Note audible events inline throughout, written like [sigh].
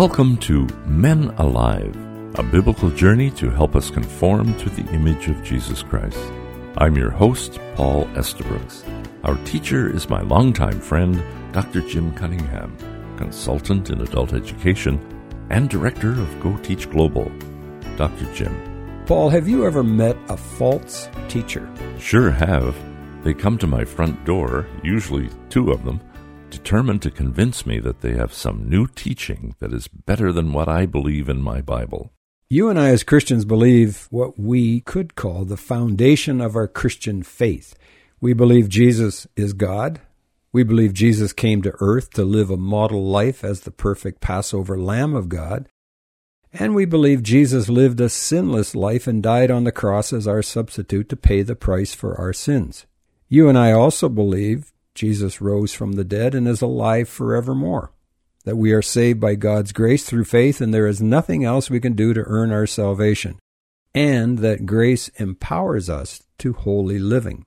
Welcome to Men Alive, a biblical journey to help us conform to the image of Jesus Christ. I'm your host, Paul Estabrooks. Our teacher is my longtime friend, Dr. Jim Cunningham, consultant in adult education and director of Go Teach Global. Dr. Jim. Paul, have you ever met a false teacher? Sure have. They come to my front door, usually two of them, determined to convince me that they have some new teaching that is better than what I believe in my Bible. You and I, as Christians, believe what we could call the foundation of our Christian faith. We believe Jesus is God. We believe Jesus came to earth to live a model life as the perfect Passover Lamb of God. And we believe Jesus lived a sinless life and died on the cross as our substitute to pay the price for our sins. You and I also believe Jesus rose from the dead and is alive forevermore. That we are saved by God's grace through faith and there is nothing else we can do to earn our salvation. And that grace empowers us to holy living.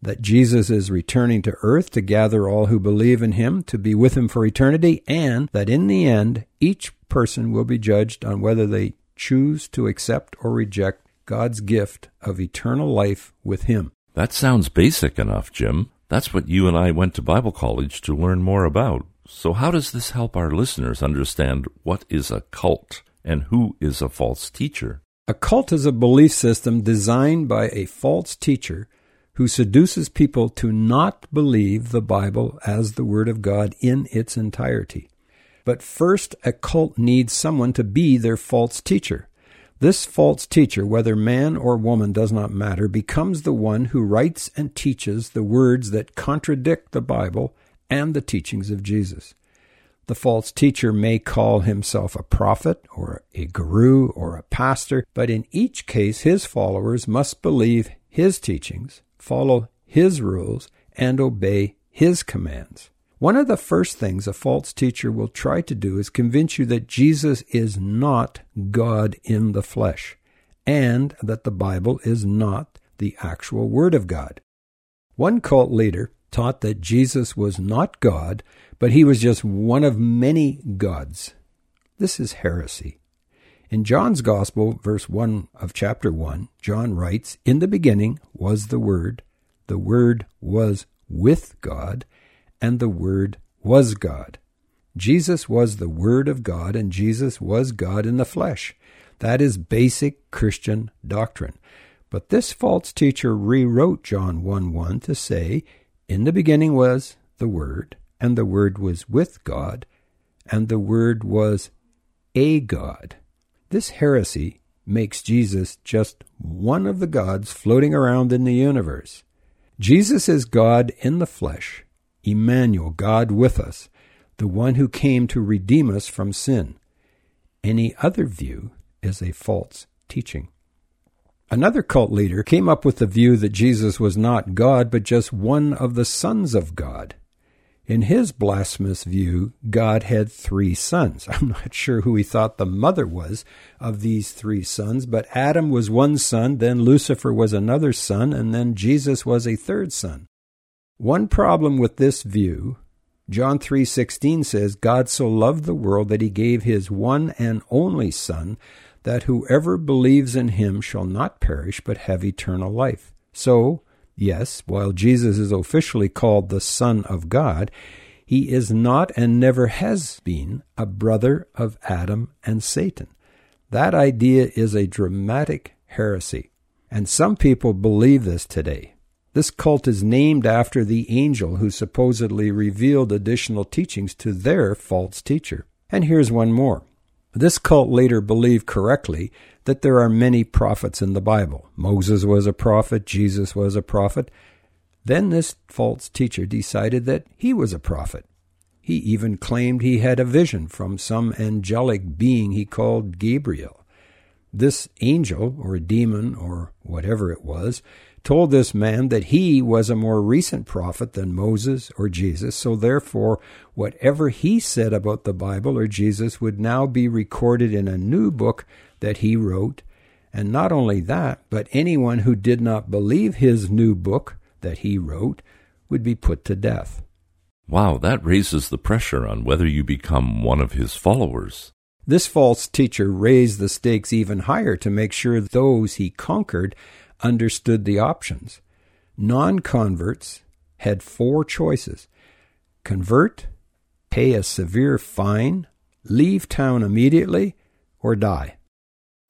That Jesus is returning to earth to gather all who believe in him to be with him for eternity, and that in the end, each person will be judged on whether they choose to accept or reject God's gift of eternal life with him. That sounds basic enough, Jim. That's what you and I went to Bible college to learn more about. So, how does this help our listeners understand what is a cult and who is a false teacher? A cult is a belief system designed by a false teacher who seduces people to not believe the Bible as the Word of God in its entirety. But first, a cult needs someone to be their false teacher. This false teacher, whether man or woman does not matter, becomes the one who writes and teaches the words that contradict the Bible and the teachings of Jesus. The false teacher may call himself a prophet or a guru or a pastor, but in each case his followers must believe his teachings, follow his rules, and obey his commands. One of the first things a false teacher will try to do is convince you that Jesus is not God in the flesh, and that the Bible is not the actual Word of God. One cult leader taught that Jesus was not God, but he was just one of many gods. This is heresy. In John's Gospel, verse 1 of chapter 1, John writes, In the beginning was the Word, the Word was with God, and the Word was God. Jesus was the Word of God, and Jesus was God in the flesh. That is basic Christian doctrine. But this false teacher rewrote John 1 1 to say, In the beginning was the Word, and the Word was with God, and the Word was a God. This heresy makes Jesus just one of the gods floating around in the universe. Jesus is God in the flesh, Emmanuel, God with us, the one who came to redeem us from sin. Any other view is a false teaching. Another cult leader came up with the view that Jesus was not God, but just one of the sons of God. In his blasphemous view, God had three sons. [laughs] I'm not sure who he thought the mother was of these three sons, but Adam was one son, then Lucifer was another son, and then Jesus was a third son. One problem with this view, John 3:16 says, God so loved the world that he gave his one and only son that whoever believes in him shall not perish but have eternal life. So, yes, while Jesus is officially called the son of God, he is not and never has been a brother of Adam and Satan. That idea is a dramatic heresy, and some people believe this today. This cult is named after the angel who supposedly revealed additional teachings to their false teacher. And here's one more. This cult later believed correctly that there are many prophets in the Bible. Moses was a prophet, Jesus was a prophet. Then this false teacher decided that he was a prophet. He even claimed he had a vision from some angelic being he called Gabriel. This angel, or demon, or whatever it was, told this man that he was a more recent prophet than Moses or Jesus, so therefore whatever he said about the Bible or Jesus would now be recorded in a new book that he wrote. And not only that, but anyone who did not believe his new book that he wrote would be put to death. Wow, that raises the pressure on whether you become one of his followers. This false teacher raised the stakes even higher to make sure those he conquered understood the options. Non converts had four choices convert, pay a severe fine, leave town immediately, or die.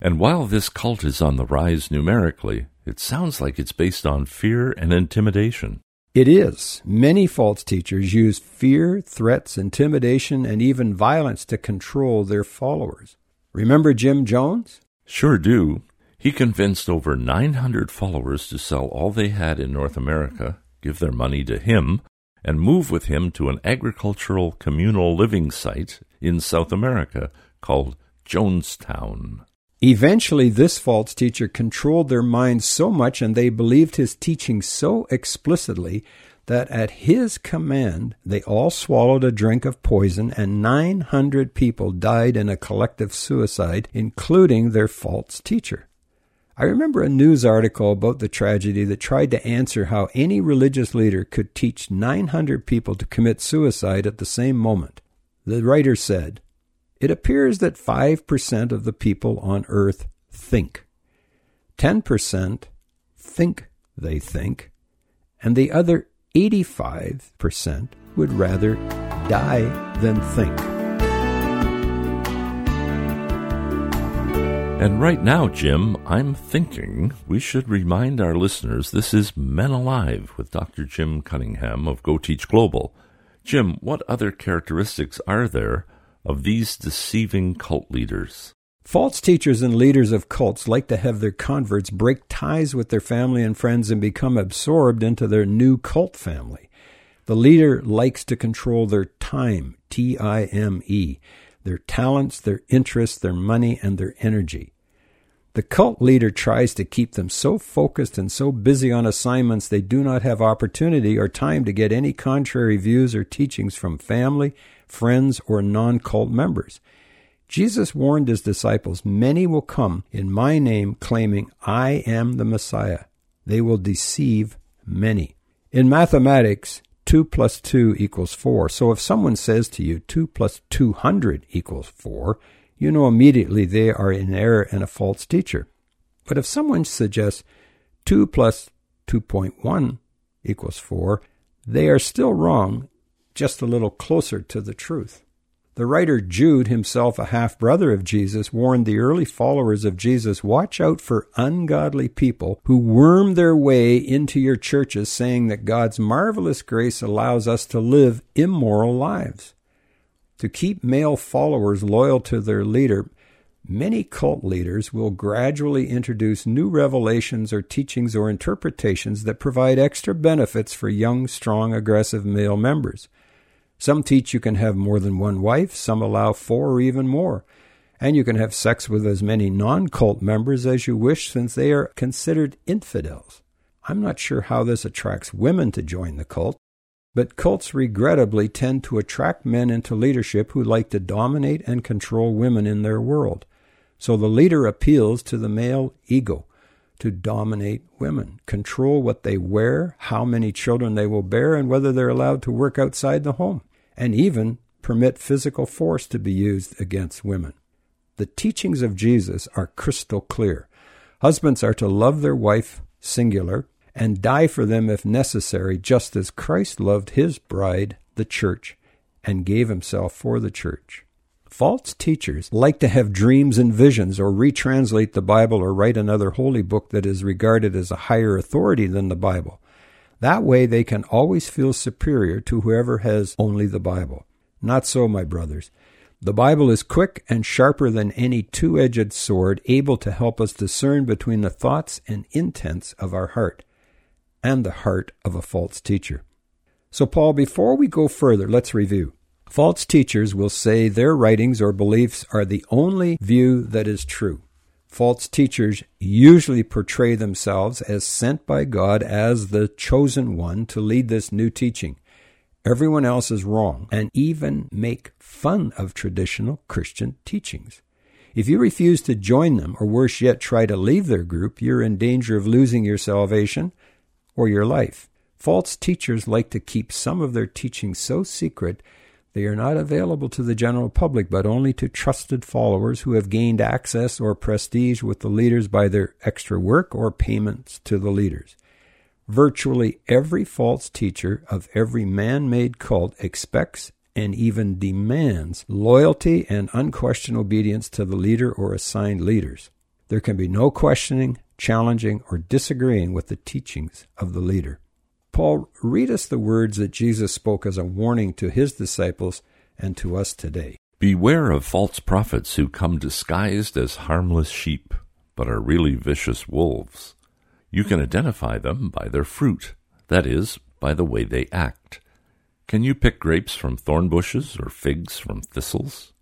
And while this cult is on the rise numerically, it sounds like it's based on fear and intimidation. It is. Many false teachers use fear, threats, intimidation, and even violence to control their followers. Remember Jim Jones? Sure do. He convinced over 900 followers to sell all they had in North America, give their money to him, and move with him to an agricultural communal living site in South America called Jonestown. Eventually, this false teacher controlled their minds so much and they believed his teaching so explicitly that at his command they all swallowed a drink of poison and 900 people died in a collective suicide, including their false teacher. I remember a news article about the tragedy that tried to answer how any religious leader could teach 900 people to commit suicide at the same moment. The writer said, it appears that 5% of the people on earth think. 10% think they think, and the other 85% would rather die than think. And right now, Jim, I'm thinking we should remind our listeners this is Men Alive with Dr. Jim Cunningham of Go Teach Global. Jim, what other characteristics are there of these deceiving cult leaders. False teachers and leaders of cults like to have their converts break ties with their family and friends and become absorbed into their new cult family. The leader likes to control their time, T I M E, their talents, their interests, their money, and their energy. The cult leader tries to keep them so focused and so busy on assignments they do not have opportunity or time to get any contrary views or teachings from family, friends, or non cult members. Jesus warned his disciples, Many will come in my name claiming, I am the Messiah. They will deceive many. In mathematics, 2 plus 2 equals 4. So if someone says to you 2 plus 200 equals 4, you know immediately they are in error and a false teacher. But if someone suggests 2 plus 2.1 equals 4, they are still wrong just a little closer to the truth. The writer Jude, himself a half brother of Jesus, warned the early followers of Jesus watch out for ungodly people who worm their way into your churches saying that God's marvelous grace allows us to live immoral lives. To keep male followers loyal to their leader, many cult leaders will gradually introduce new revelations or teachings or interpretations that provide extra benefits for young, strong, aggressive male members. Some teach you can have more than one wife, some allow four or even more. And you can have sex with as many non cult members as you wish since they are considered infidels. I'm not sure how this attracts women to join the cult, but cults regrettably tend to attract men into leadership who like to dominate and control women in their world. So the leader appeals to the male ego to dominate women, control what they wear, how many children they will bear, and whether they're allowed to work outside the home and even permit physical force to be used against women. The teachings of Jesus are crystal clear. Husbands are to love their wife, singular, and die for them if necessary, just as Christ loved his bride, the church, and gave himself for the church. False teachers like to have dreams and visions or retranslate the Bible or write another holy book that is regarded as a higher authority than the Bible. That way they can always feel superior to whoever has only the Bible. Not so, my brothers. The Bible is quick and sharper than any two edged sword, able to help us discern between the thoughts and intents of our heart and the heart of a false teacher. So, Paul, before we go further, let's review. False teachers will say their writings or beliefs are the only view that is true. False teachers usually portray themselves as sent by God as the chosen one to lead this new teaching. Everyone else is wrong and even make fun of traditional Christian teachings. If you refuse to join them, or worse yet, try to leave their group, you're in danger of losing your salvation or your life. False teachers like to keep some of their teaching so secret They are not available to the general public, but only to trusted followers who have gained access or prestige with the leaders by their extra work or payments to the leaders. Virtually every false teacher of every man made cult expects and even demands loyalty and unquestioned obedience to the leader or assigned leaders. There can be no questioning, challenging, or disagreeing with the teachings of the leader. Paul, read us the words that Jesus spoke as a warning to his disciples and to us today. Beware of false prophets who come disguised as harmless sheep, but are really vicious wolves. You can identify them by their fruit, that is, by the way they act. Can you pick grapes from thorn bushes or figs from thistles?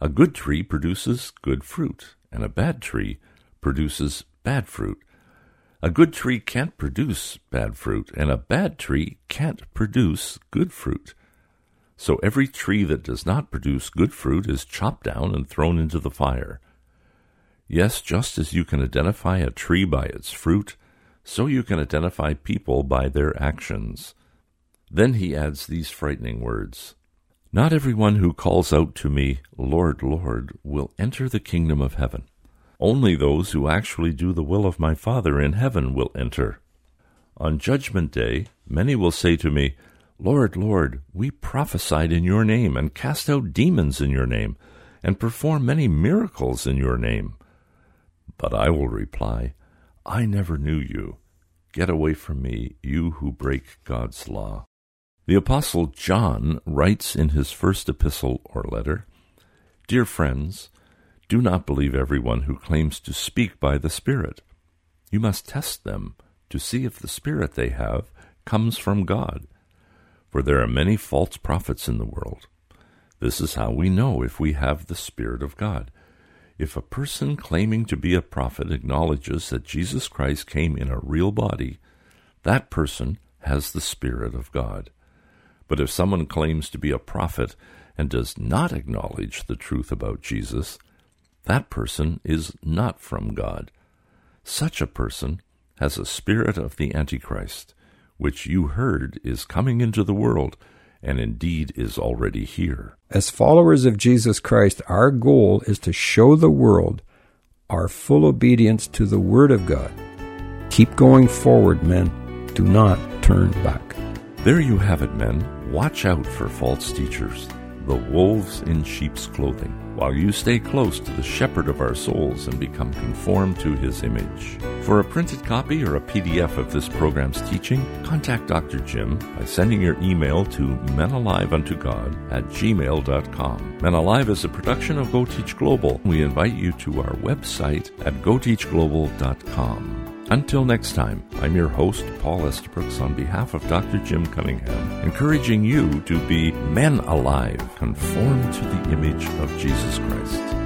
A good tree produces good fruit, and a bad tree produces bad fruit. A good tree can't produce bad fruit, and a bad tree can't produce good fruit. So every tree that does not produce good fruit is chopped down and thrown into the fire. Yes, just as you can identify a tree by its fruit, so you can identify people by their actions. Then he adds these frightening words Not everyone who calls out to me, Lord, Lord, will enter the kingdom of heaven only those who actually do the will of my Father in heaven will enter. On Judgment Day, many will say to me, Lord, Lord, we prophesied in your name, and cast out demons in your name, and performed many miracles in your name. But I will reply, I never knew you. Get away from me, you who break God's law. The Apostle John writes in his first epistle or letter Dear friends, do not believe everyone who claims to speak by the Spirit. You must test them to see if the Spirit they have comes from God. For there are many false prophets in the world. This is how we know if we have the Spirit of God. If a person claiming to be a prophet acknowledges that Jesus Christ came in a real body, that person has the Spirit of God. But if someone claims to be a prophet and does not acknowledge the truth about Jesus, that person is not from God. Such a person has a spirit of the Antichrist, which you heard is coming into the world, and indeed is already here. As followers of Jesus Christ, our goal is to show the world our full obedience to the Word of God. Keep going forward, men. Do not turn back. There you have it, men. Watch out for false teachers the wolves in sheep's clothing, while you stay close to the shepherd of our souls and become conformed to his image. For a printed copy or a PDF of this program's teaching, contact Dr. Jim by sending your email to menaliveuntogod at gmail.com. Men Alive is a production of Go Teach Global. We invite you to our website at goteachglobal.com. Until next time, I'm your host, Paul Estabrooks, on behalf of Dr. Jim Cunningham, encouraging you to be men alive, conformed to the image of Jesus Christ.